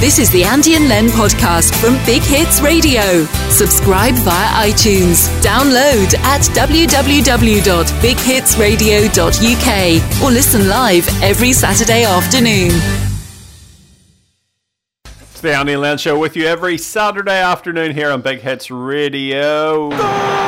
This is the Andy and Len podcast from Big Hits Radio. Subscribe via iTunes. Download at www.bighitsradio.uk or listen live every Saturday afternoon. It's the Andy and Len Show with you every Saturday afternoon here on Big Hits Radio.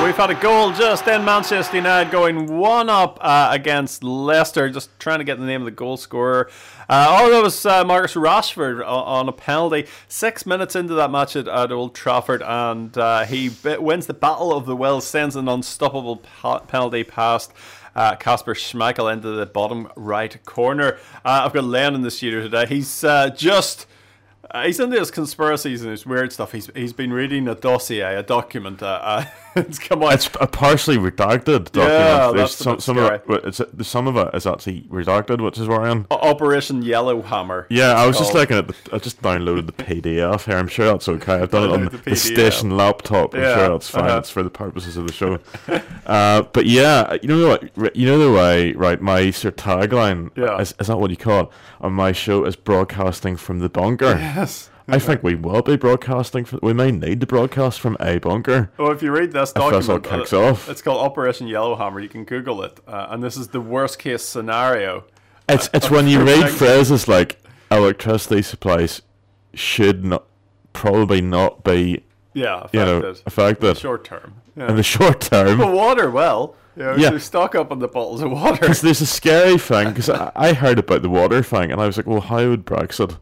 We've had a goal just in Manchester United going one up uh, against Leicester. Just trying to get the name of the goal scorer. Uh, oh, that was uh, Marcus Rashford on, a penalty. Six minutes into that match at, at Old Trafford, and uh, he wins the Battle of the Wills, sends an unstoppable pa- penalty past. Kasper uh, Schmeichel into the bottom right corner. Uh, I've got Len in the studio today. He's uh, just uh, he's into his conspiracies and his weird stuff. He's he's been reading a dossier, a document. Uh, uh, it's come on. It's a partially redacted document. Yeah, There's that's some, some of it, it's, some of it is actually redacted, which is worrying. Operation Yellowhammer. Yeah, I was just looking at the. I just downloaded the PDF here. I'm sure that's okay. I've done it on the, the, station laptop. I'm yeah. sure that's fine. Uh-huh. It's for the purposes of the show. uh, but yeah, you know what? You know the way, right? My sort of tagline. Yeah. Is, is that what you call it? On my show is broadcasting from the bunker. Yes. I think we will be broadcasting. From, we may need to broadcast from a bunker. Well, if you read this document, what kicks uh, off. it's called Operation Yellowhammer. You can Google it, uh, and this is the worst case scenario. It's it's when you read phrases like electricity supplies should not probably not be Yeah, you know affected. affected short term. Yeah. in the short term. But water, well, you know, Yeah. so stock up on the bottles of water. Because there's a scary thing. Because I, I heard about the water thing, and I was like, well, how would Brexit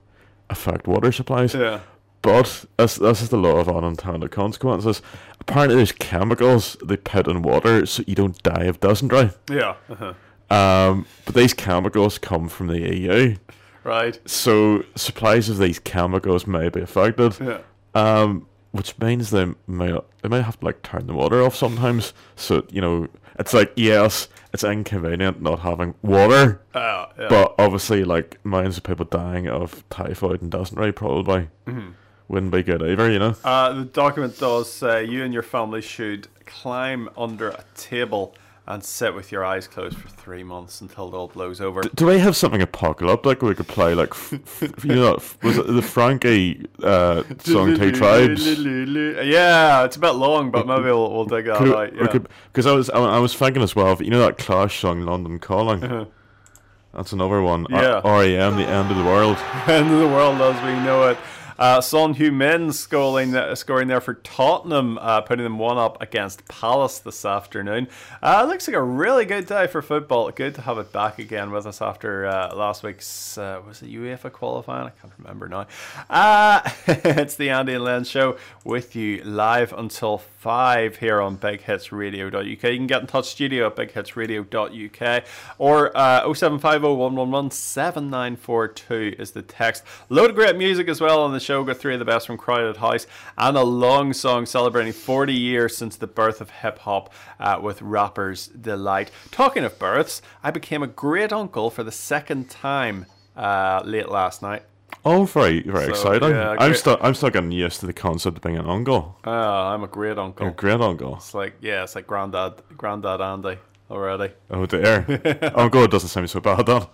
affect water supplies? yeah, But as this is the law of unintended consequences. Apparently, there's chemicals they put in water so you don't die of dysentery. yeah, uh-huh. Um, but these chemicals come from the EU, right. so supplies of these chemicals may be affected. Yeah, Um, which means they may they might have to like turn the water off sometimes. So you know, it's like yes, it's inconvenient not having water, uh, yeah. but obviously like millions of people dying of typhoid and dysentery probably Mm-hmm. wouldn't be good either. You know. Uh, the document does say you and your family should climb under a table and sit with your eyes closed for three months until it all blows over. Do we have something apocalyptic we could play like f- f- you know was it the Frankie uh, song Two Tribes? Yeah, it's a bit long, but maybe we'll, we'll dig that Could out. we- Yeah. Because I was I, I was thinking as well, of, you know that Clash song "London Calling." Uh-huh. That's another one. Yeah. R- REM, the end of the world. End of the world as we know it. Uh, Son Heung-min scoring, scoring there for Tottenham, uh, putting them one up against Palace this afternoon. Uh, looks like a really good day for football. Good to have it back again with us after uh, last week's uh, was it UEFA qualifying? I can't remember now. Uh, it's the Andy and Len show with you live until five here on BigHitsRadio.uk. You can get in touch studio at BigHitsRadio.uk or uh, 07501117942 is the text. Load of great music as well on the show. Got three of the best from Crowded House and a long song celebrating 40 years since the birth of hip hop uh, with Rapper's Delight. Talking of births, I became a great uncle for the second time uh, late last night. Oh, very very So, exciting! yeah, I'm still I'm still getting used to the concept of being an uncle. Uh, I'm a great uncle. You're a great uncle. It's like yeah, it's like granddad, granddad Andy already. Oh dear, uncle doesn't sound so bad then.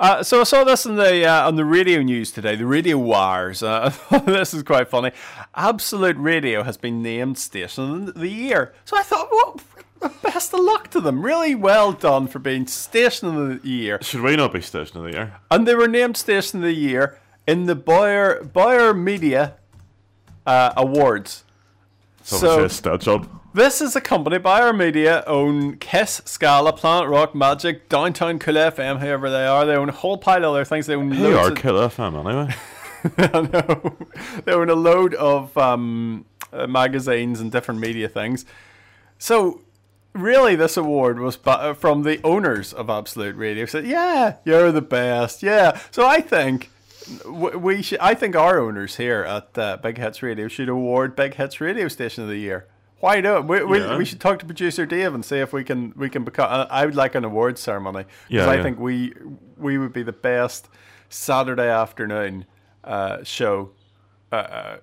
Uh, so I saw this on the uh, on the radio news today, the Radio Wires. Uh, this is quite funny. Absolute Radio has been named Station of the Year. So I thought, well, best of luck to them. Really well done for being Station of the Year. Should we not be station of the year? And they were named Station of the Year in the Boyer Boyer Media uh, Awards. So, So- so a stud job. This is a company, our Media, own Kiss, Scala, Planet Rock, Magic, Downtown Cool FM, whoever they are. They own a whole pile of other things. They own they are of- Kill FM anyway? I know. They own a load of um, uh, magazines and different media things. So, really, this award was ba- from the owners of Absolute Radio. Said, "Yeah, you're the best." Yeah. So I think we should. I think our owners here at uh, Big Hits Radio should award Big Hits Radio Station of the Year. Why not? We, we, Yeah. we should talk to producer Dave and see if we can we can become. Uh, I would like an awards ceremony because Yeah, I yeah. think we we would be the best Saturday afternoon uh, show uh, uh,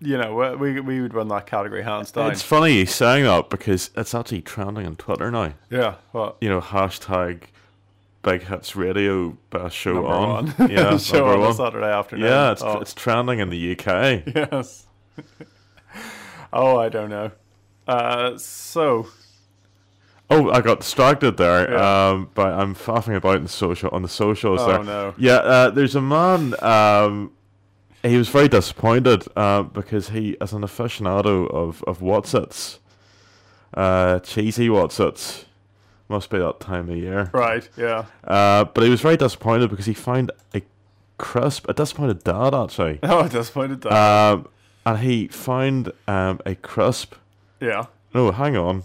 you know, we we would run that category hands down. It's funny you saying that because it's actually trending on Twitter now. yeah, well, You know, hashtag Big Hits Radio best show number on. one. Yeah, show number on one. Saturday afternoon. Yeah, it's, oh, it's trending in the UK. yes. oh, I don't know. Uh, so Oh, I got distracted there. Yeah. Um, but I'm faffing about in social on the socials Oh, there. no. Yeah, uh, there's a man. Um, he was very disappointed uh, because he, as an aficionado of of Wotsits, uh, cheesy Wotsits, must be that time of year. right, yeah. Uh, but he was very disappointed because he found a crisp, a disappointed dad actually. Oh, I disappointed that. Um, and he found um, a crisp. yeah. No, hang on.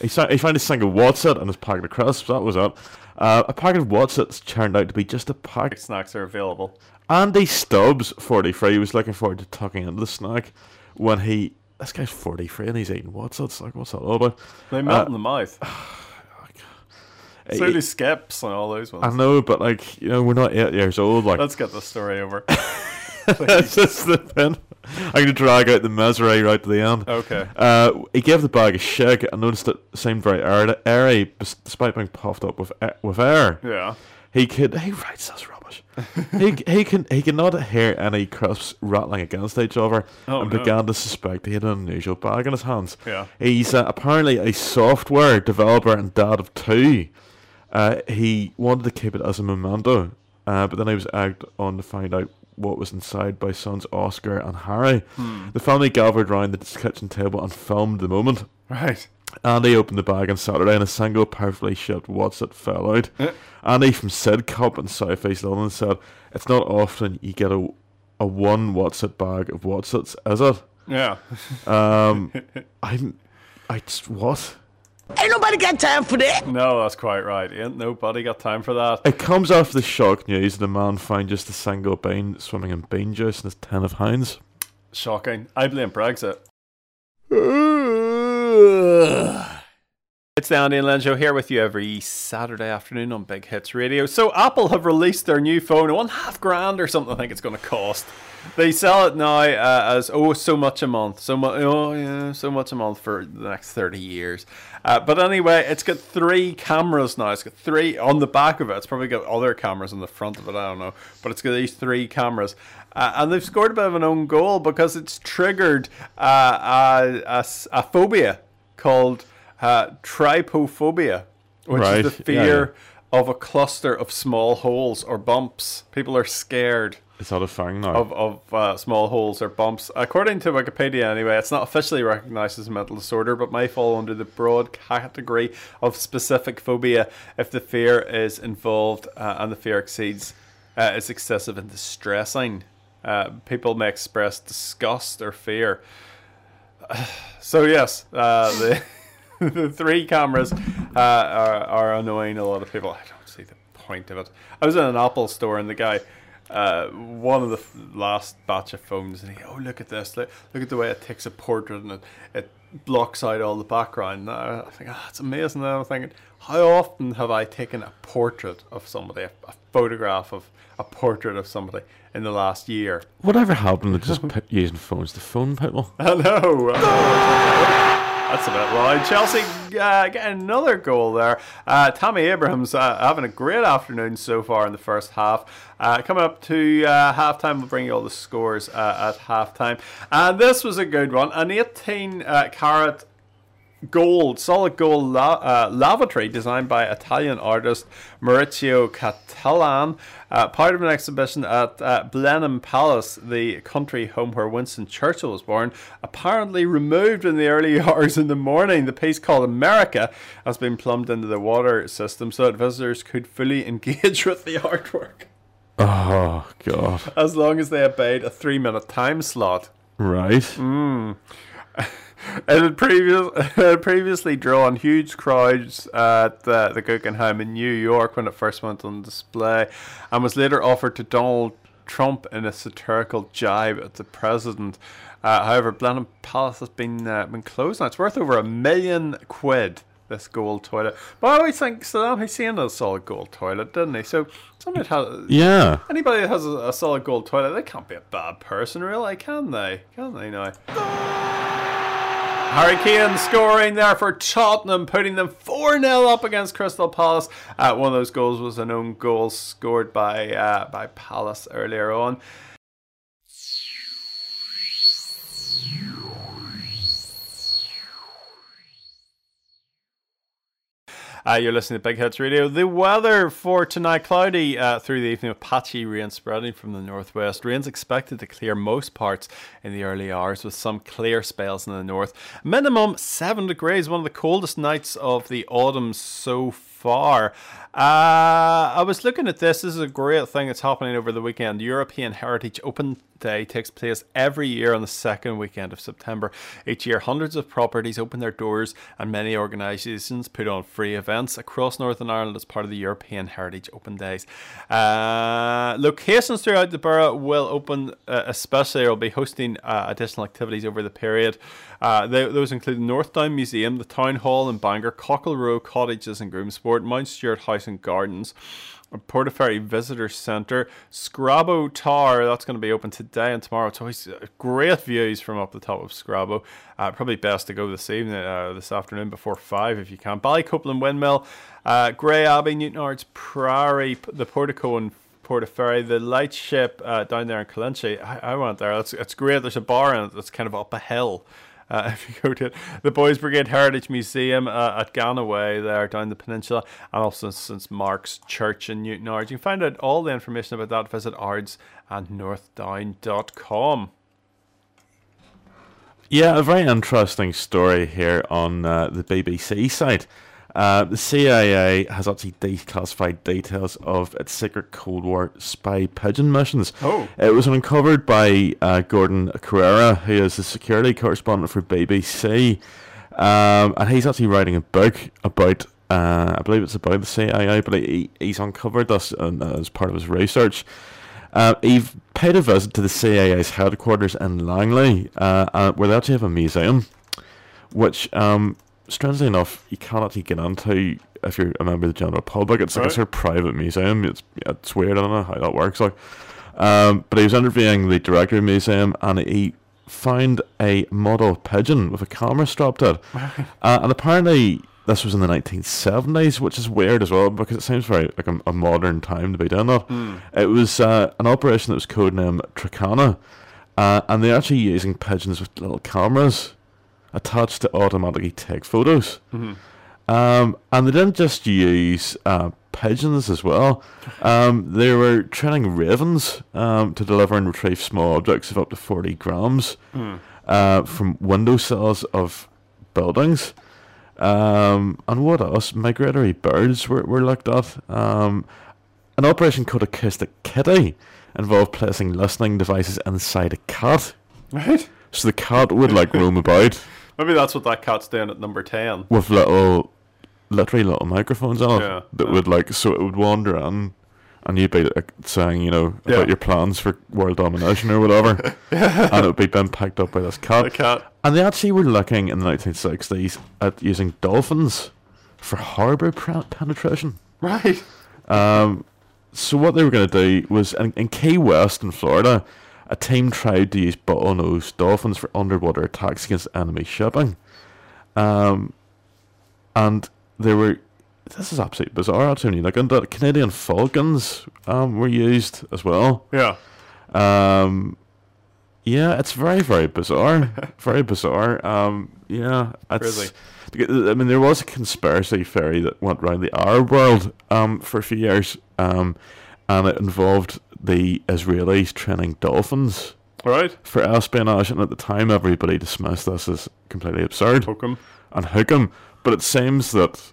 He, sa- he found a single Wotsit and his packet of crisps. That was it. Uh, a packet of Wotsits turned out to be just a pack. Snacks are available. Andy Stubbs, 43, was looking forward to tucking into the snack when he. This guy's 43 and he's eating Wotsits. Like, what's that all about? They melt Uh, in the mouth. So do skips and all those ones. I know, but like, you know, we're not eight years old. Like, Let's get the story over. that's just the thing. I'm going to drag out the misery right to the end. Okay. Uh, he gave the bag a shake and noticed it seemed very air- airy, despite being puffed up with air, with air. Yeah. He could. He writes this rubbish. he he can he could not hear any crisps rattling against each other, Oh, and no. began to suspect he had an unusual bag in his hands. Yeah. He's uh, apparently a software developer and dad of two. Uh, he wanted to keep it as a memento, uh, but then he was egged on to find out what was inside by sons Oscar and Harry. Hmm. The family gathered round the kitchen table and filmed the moment. Right. Andy opened the bag on Saturday and a single perfectly shipped Wotsit fell out. Eh. Andy from Sidcup in South East London said, It's not often you get a, a one Wotsit bag of Wotsits, is it? Yeah. Um, I'm, I just, what? Ain't nobody got time for that. No, that's quite right. Ain't nobody got time for that. It comes after the shock news that a man found just a single bean swimming in bean juice in his tin of hounds. Shocking. I blame Brexit. It's the Andy and Show here with you every Saturday afternoon on Big Hits Radio. So Apple have released their new phone, one half grand or something. I think it's going to cost. They sell it now uh, as oh so much a month, so much oh yeah, so much a month for the next thirty years. Uh, but anyway, it's got three cameras now. It's got three on the back of it. It's probably got other cameras on the front of it. I don't know, but it's got these three cameras. Uh, and they've scored a bit of an own goal because it's triggered uh, a, a a phobia called uh, trypophobia, which Right, is the yeah, fear of a cluster of small holes or bumps. People are scared It's not a thing now? of, of uh, small holes or bumps. According to Wikipedia, anyway, it's not officially recognized as a mental disorder, but may fall under the broad category of specific phobia if the fear is involved uh, and the fear exceeds uh, is excessive and distressing. Uh, people may express disgust or fear. So yes, uh, the the three cameras uh, are, are annoying a lot of people. I don't see the point of it. I was in an Apple store and the guy, uh, one of the f- last batch of phones, and he, oh look at this, look, look at the way it takes a portrait and it, it blocks out all the background. And I think oh, that's amazing. And I'm thinking, how often have I taken a portrait of somebody, a, a photograph of a portrait of somebody in the last year? Whatever happened to just using phones to phone people? I know. That's a bit loud. Chelsea uh, getting another goal there. Uh, Tammy Abrahams uh, having a great afternoon so far in the first half. Uh, coming up to uh, halftime, we'll bring you all the scores uh, at halftime. And this was a good one. An 18 uh, carat gold, solid gold la- uh, lavatory designed by Italian artist Maurizio Cattelan, uh, part of an exhibition at uh, Blenheim Palace, the country home where Winston Churchill was born, apparently removed in the early hours in the morning. The piece called America has been plumbed into the water system so that visitors could fully engage with the artwork Oh, God. as long as they obeyed a three minute time slot. Right. Mm. It had, previous, it had previously drawn huge crowds at the, the Guggenheim in New York when it first went on display and was later offered to Donald Trump in a satirical jibe at the president. Uh, however, Blenheim Palace has been uh, been closed now. It's worth over a million quid. this gold toilet. But I always think Saddam Hussein had a solid gold toilet, didn't he? So somebody has Yeah. anybody that has a, a solid gold toilet, they can't be a bad person, really, can they? Can they now? Harry Kane scoring there for Tottenham, putting them 4 0 up against Crystal Palace. Uh, one of those goals was an own goal scored by uh, by Palace earlier on. Uh, you're listening to Big Hits Radio. The weather for tonight cloudy uh, through the evening with patchy rain spreading from the northwest. Rain's expected to clear most parts in the early hours with some clear spells in the north. Minimum 7 degrees, one of the coldest nights of the autumn so far. Uh, I was looking at this. This is a great thing that's happening over the weekend. European Heritage Open Day takes place every year on the second weekend of September. Each year, hundreds of properties open their doors and many organisations put on free events across Northern Ireland as part of the European Heritage Open Days. Uh, locations throughout the borough will open, uh, especially, will be hosting uh, additional activities over the period. Uh, those include the North Down Museum, the Town Hall in Bangor, Cockle Row Cottages and Groomsport, Mount Stewart House and Gardens. Portaferry Visitor Centre, Scrabo Tower, that's going to be open today and tomorrow. It's always uh, great views from up the top of Scrabo. Uh, probably best to go this evening, uh, this afternoon before 5 if you can. Ballycopeland Windmill, uh, Grey Abbey, Newtownards Priory, the Portico and Portaferry, the lightship uh, down there in Calinchi. I, I went there. It's, it's great. There's a bar in it that's kind of up a hill. Uh, if you go to it. the Boys Brigade Heritage Museum uh, at Ganaway there down the peninsula, and also St Mark's Church in Newtownards. You can find out all the information about that. Visit ards and northdown.com. Yeah, a very interesting story here on uh, the BBC site. Uh, the CIA has actually declassified details of its secret Cold War spy pigeon missions. Oh. It was uncovered by uh, Gordon Corera, who is the security correspondent for BBC. Um, and he's actually writing a book about, uh, I believe it's about the CIA, but he, he's uncovered this uh, as part of his research. Uh, he paid a visit to the CIA's headquarters in Langley, uh, uh, where they actually have a museum, which, um, strangely enough, you can't actually get into if you're a member of the general public. It's like Right. a sort of private museum. It's it's weird. I don't know how that works. Like, um, but he was interviewing the director of the museum, and he found a model pigeon with a camera strapped to it, uh, and apparently. This was in the 1970s, which is weird as well because it seems very like a, a modern time to be doing that. It was uh, an operation that was codenamed Tacana, uh, and they're actually using pigeons with little cameras attached to automatically take photos. Um, and they didn't just use uh, pigeons as well. Um, they were training ravens um, to deliver and retrieve small objects of up to 40 grams uh, from windowsills of buildings. Um, and what else? Migratory birds were, were looked at. Um, an operation called Acoustic Kitty involved placing listening devices inside a cat. Right? So the cat would like roam about Maybe that's what that cat's doing at number 10. with little, literally little microphones on it Yeah, that yeah. would like, so it would wander in, and you'd be like, saying, you know, Yeah. about your plans for world domination or whatever, and it would be being picked up by this cat. The cat. And they actually were looking in the 1960s at using dolphins for harbour penetration. Right. Um, so what they were going to do was in, in Key West in Florida, a team tried to use bottlenose dolphins for underwater attacks against enemy shipping. Um, and there were. This is absolutely bizarre. Actually, like and the Canadian Falcons um, were used as well. Yeah. Um, yeah, it's very very bizarre. very bizarre. Um, yeah, it's. Really? I mean, there was a conspiracy theory that went around the Arab world um, for a few years, um, and it involved the Israelis training dolphins Right. for espionage. And at the time, everybody dismissed this as completely absurd Poke him. and hook 'em. But it seems that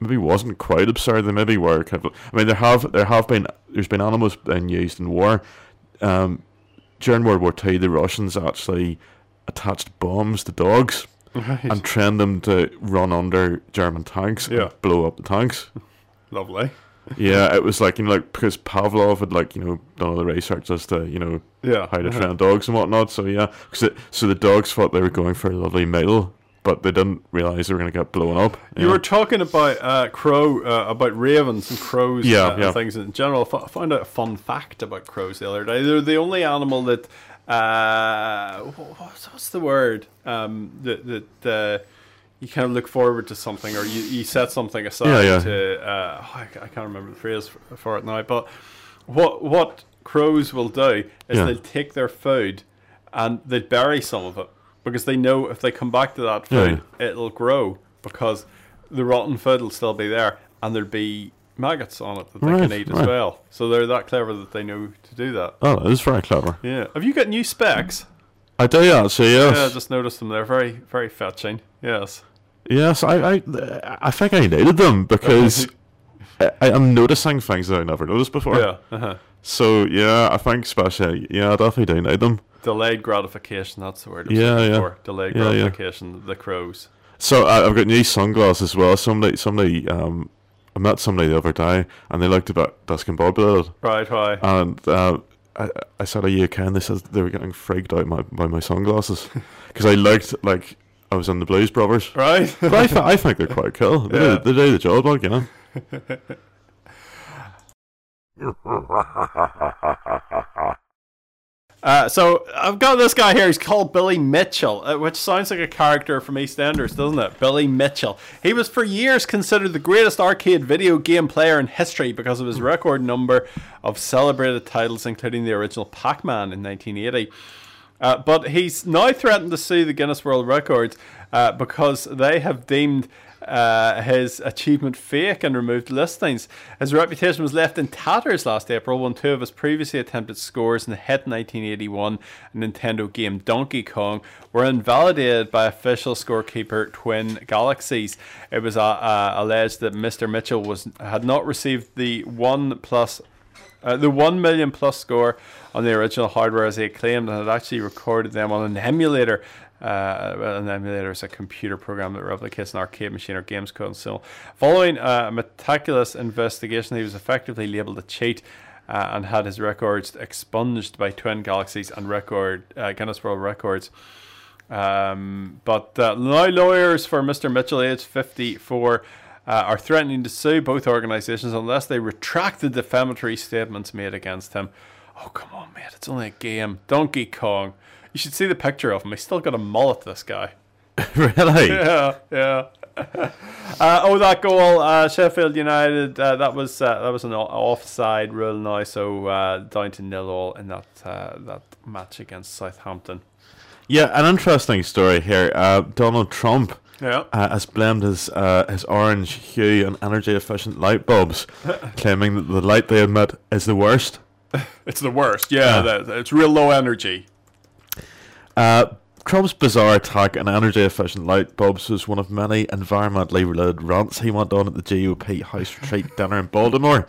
maybe wasn't quite absurd. They maybe were kind of. I mean, there have there have been there's been animals being used in war. Um, during World War Two, the Russians actually attached bombs to dogs Right. and trained them to run under German tanks Yeah. and blow up the tanks. Lovely. Yeah, it was like you know, like because Pavlov had like you know done all the research as to you know Yeah. how to train dogs and whatnot. So yeah, 'cause it, so the dogs thought they were going for a lovely meal but they didn't realize they were going to get blown up. You were talking about uh, crow, uh, about ravens and crows Yeah, uh, yeah. and things in general. I found out a fun fact about crows the other day. They're the only animal that, uh, what's, what's the word? Um, that that uh, you kind of look forward to something, or you, you set something aside Yeah, yeah. to. Uh, I, I can't remember the phrase for, for it now, but what what crows will do is Yeah. they'll take their food and they bury some of it because they know if they come back to that food, it'll grow because the rotten food will still be there and there'll be maggots on it that they can Right, eat as right. well. So they're that clever that they know to do that. Oh, it is very clever. Yeah. Have you got new specs? I do actually. Yes. Yeah, I just noticed them. They're very, very fetching. Yes. Yes, I, I, I think I needed them because I, I'm noticing things that I never noticed before. Yeah. Uh-huh. So yeah, I think especially yeah, I definitely do need them. Delayed gratification. That's the word. I was Yeah, yeah. for. Delayed Yeah, yeah. gratification. The crows. So I, I've got new sunglasses as well. Somebody, somebody, um, I met somebody the other day, and they looked a bit discombobulated, Right. Why? and uh, I, I said, "Are you okay?" And they said they were getting freaked out my, by my sunglasses because I looked like I was in the Blues Brothers. right. But I, th- I think they're quite cool. They, Yeah. do, they do the job, like you know. Uh, so I've got this guy here. He's called Billy Mitchell, uh, which sounds like a character from EastEnders, doesn't it? Billy Mitchell. He was for years considered the greatest arcade video game player in history because of his record number of celebrated titles, including the original Pac-Man in 1980. Uh, but he's now threatened to sue the Guinness World Records uh, because they have deemed uh, his achievement fake and removed listings. His reputation was left in tatters last April when two of his previously attempted scores in the hit 1981 Nintendo game Donkey Kong were invalidated by official scorekeeper Twin Galaxies. It was uh, uh, alleged that Mr. Mitchell was had not received the one plus uh, the 1 million plus score on the original hardware as he claimed and had actually recorded them on an emulator. Uh, an emulator is a computer program that replicates an arcade machine or games console. Following a meticulous investigation, he was effectively labeled a cheat uh, and had his records expunged by Twin Galaxies and record uh, Guinness World Records. Um, but uh, now lawyers for Mr. Mitchell, age 54, uh, are threatening to sue both organisations unless they retract the defamatory statements made against him. Oh, come on, mate. It's only a game. Donkey Kong. You should see the picture of him. He's still got a mullet, this guy. really? Yeah, yeah. Uh, oh, that goal, uh, Sheffield United. Uh, that was uh, that was an offside rule now, so uh, down to nil all in that uh, that match against Southampton. Yeah, an interesting story here. Uh, Donald Trump Yeah, uh, has blamed his uh, his orange hue on energy efficient light bulbs, claiming that the light they emit is the worst. it's the worst. Yeah, that, it's real low energy. Uh, Trump's bizarre attack on energy efficient light bulbs was one of many environmentally related rants he went on at the GOP House Retreat dinner in Baltimore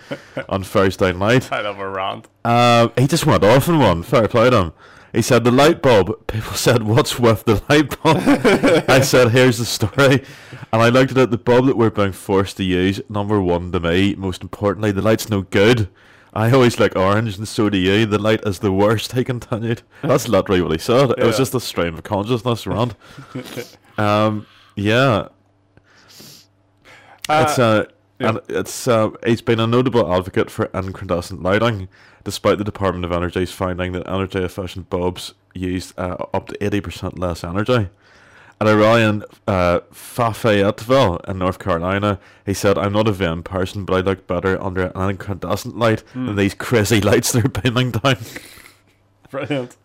on Thursday night. I love a rant. Um, he just went off on one. Fair play to him. He said the light bulb. People said, "What's with the light bulb?" I said, "Here's the story," and I looked at the bulb that we're being forced to use. Number one to me, most importantly, the light's no good. I always like orange, and so do you. The light is the worst. He continued. That's literally what he said. It was just a stream of consciousness rant. um, yeah, it's and it's uh, he's been a notable advocate for incandescent lighting, despite the Department of Energy's finding that energy efficient bulbs used uh, up to eighty percent less energy. At a rally in uh, Fayetteville in North Carolina, he said, "I'm not a vain person, but I look better under an incandescent light than these crazy lights they're beaming down." Brilliant.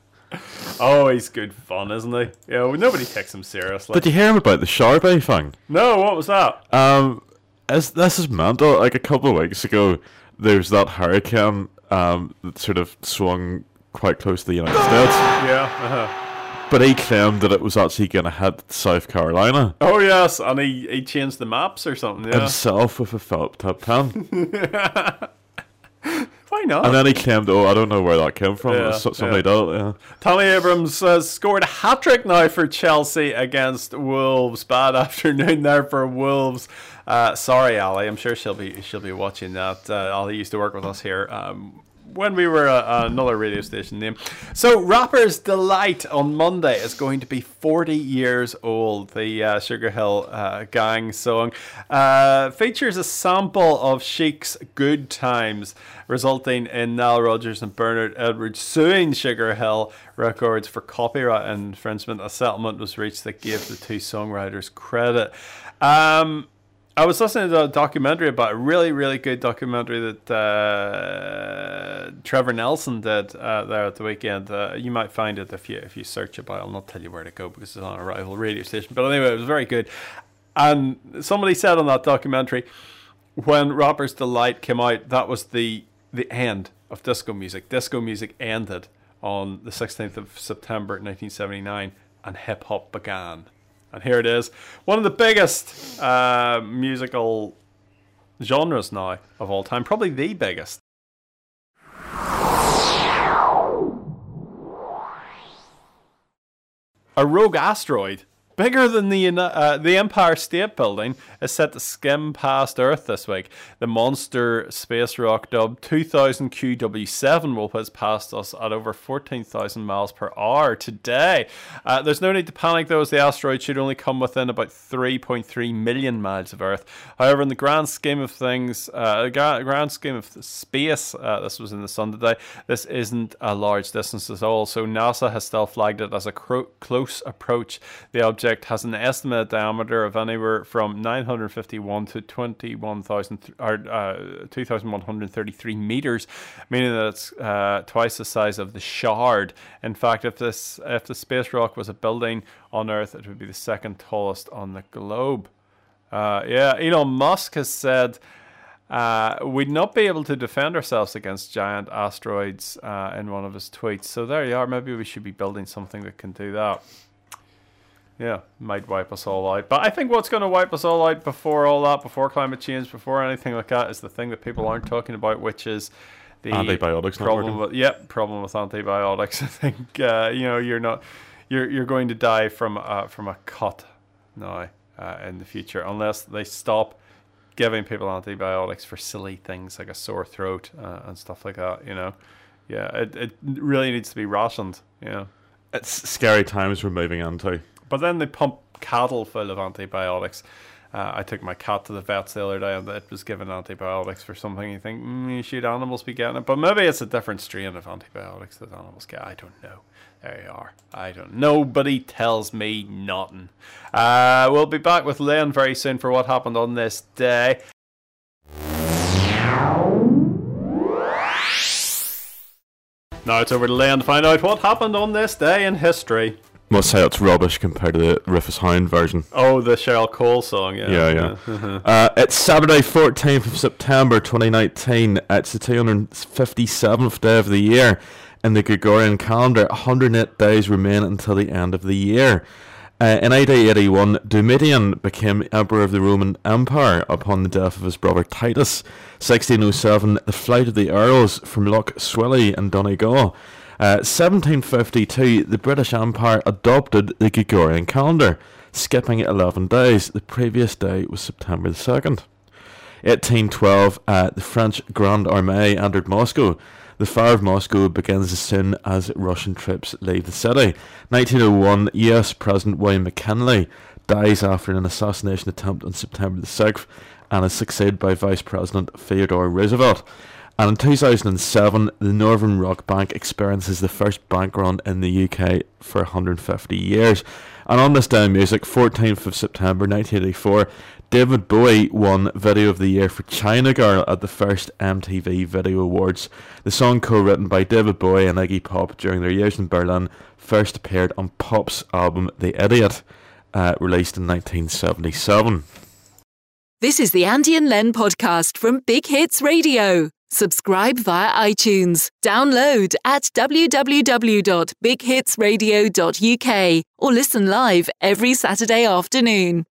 Oh, he's good fun, isn't he? Yeah, well, nobody takes him seriously. Did you hear him about the Sharpie thing? no, what was that? Um, as, this is mental. Like a couple of weeks ago, there was that hurricane um, that sort of swung quite close to the United States. Yeah. Uh-huh. But he claimed that it was actually going to hit South Carolina Oh yes, and he, he changed the maps or something. Yeah. himself with a Philip tip pen. Why not? and then he claimed, oh, I don't know where that came from. Yeah, So- Somebody yeah. did yeah. Tommy Abrams scored a hat trick now for Chelsea against Wolves. Bad afternoon there for Wolves. Uh, sorry, Ali. I'm sure she'll be she'll be watching that. Uh, Ali used to work with us here. Um, when we were uh, another radio station name. So, Rapper's Delight on Monday is going to be 40 years old. The uh, Sugar Hill uh, Gang song uh, features a sample of Chic's Good Times, resulting in Nile Rodgers and Bernard Edwards suing Sugar Hill Records for copyright infringement. A settlement was reached that gave the two songwriters credit. Um, I was listening to a documentary about a really, really good documentary that uh, Trevor Nelson did uh, there at the weekend. Uh, you might find it if you if you search it, but I'll not tell you where to go because it's on a rival radio station. But anyway, it was very good. And somebody said on that documentary, when Rapper's Delight came out, that was the the end of disco music. Disco music ended on the 16th of September 1979, and hip hop began. And here it is. One of the biggest uh, musical genres now of all time. Probably the biggest. A rogue asteroid bigger than the uh, the Empire State Building, is set to skim past Earth this week. The monster space rock dubbed 2000 QW7 will whiz past us at over 14,000 miles per hour today. Uh, there's no need to panic though, as the asteroid should only come within about 3.3 million miles of Earth. However, in the grand scheme of things, uh, grand scheme of space, uh, this was in the sun today. This isn't a large distance at all. So NASA has still flagged it as a cro- close approach. The object object has an estimated diameter of anywhere from 951 to 21,000 or uh, 2,133 meters, meaning that it's uh, twice the size of the Shard. In fact, if this if the space rock was a building on Earth, it would be the second tallest on the globe. Uh, yeah, Elon Musk has said. Uh, we'd not be able to defend ourselves against giant asteroids uh, in one of his tweets. So there you are. Maybe we should be building something that can do that. Yeah, might wipe us all out. But I think what's going to wipe us all out before all that, before climate change, before anything like that, is the thing that people aren't talking about, which is the antibiotics problem. With, yep, problem with antibiotics. I think uh, you know you're not you're you're going to die from uh, from a cut now uh, in the future unless they stop giving people antibiotics for silly things like a sore throat uh, and stuff like that. You know, yeah, it it really needs to be rationed. You know, it's scary times we're moving into. But then they pump cattle full of antibiotics. Uh, I took my cat to the vets the other day and it was given antibiotics for something. You think, mm, should animals be getting it? But maybe it's a different strain of antibiotics that animals get. I don't know. There you are. I don't. Nobody tells me nothing. Uh, we'll be back with Lynn very soon for what happened on this day. Now it's over to Lynn to find out what happened on this day in history. Must say it's rubbish compared to the Rufus Hound version. Oh, the Cheryl Cole song, yeah. Yeah, yeah. Uh-huh. uh, it's Saturday, 14th of September 2019. It's the 257th day of the year in the Gregorian calendar. 108 days remain until the end of the year. Uh, in AD 81, Domitian became emperor of the Roman Empire upon the death of his brother Titus. 1607, the flight of the Earls from Lough Swilly and Donegal. 1752, uh, the British Empire adopted the Gregorian calendar, skipping 11 days. The previous day was September the 2nd. 1812, uh, the French Grande Armée entered Moscow. The fire of Moscow begins as soon as Russian troops leave the city. 1901, US President William McKinley dies after an assassination attempt on September the 6th and is succeeded by Vice President Theodore Roosevelt. And in 2007, the Northern Rock Bank experiences the first bank run in the UK for 150 years. And on this day in music, 14th of September 1984, David Bowie won Video of the Year for China Girl at the first MTV Video Awards. The song, co written by David Bowie and Iggy Pop during their years in Berlin, first appeared on Pop's album The Idiot, uh, released in 1977. This is the Andy and Len podcast from Big Hits Radio. Subscribe via iTunes. Download at www.bighitsradio.uk or listen live every Saturday afternoon.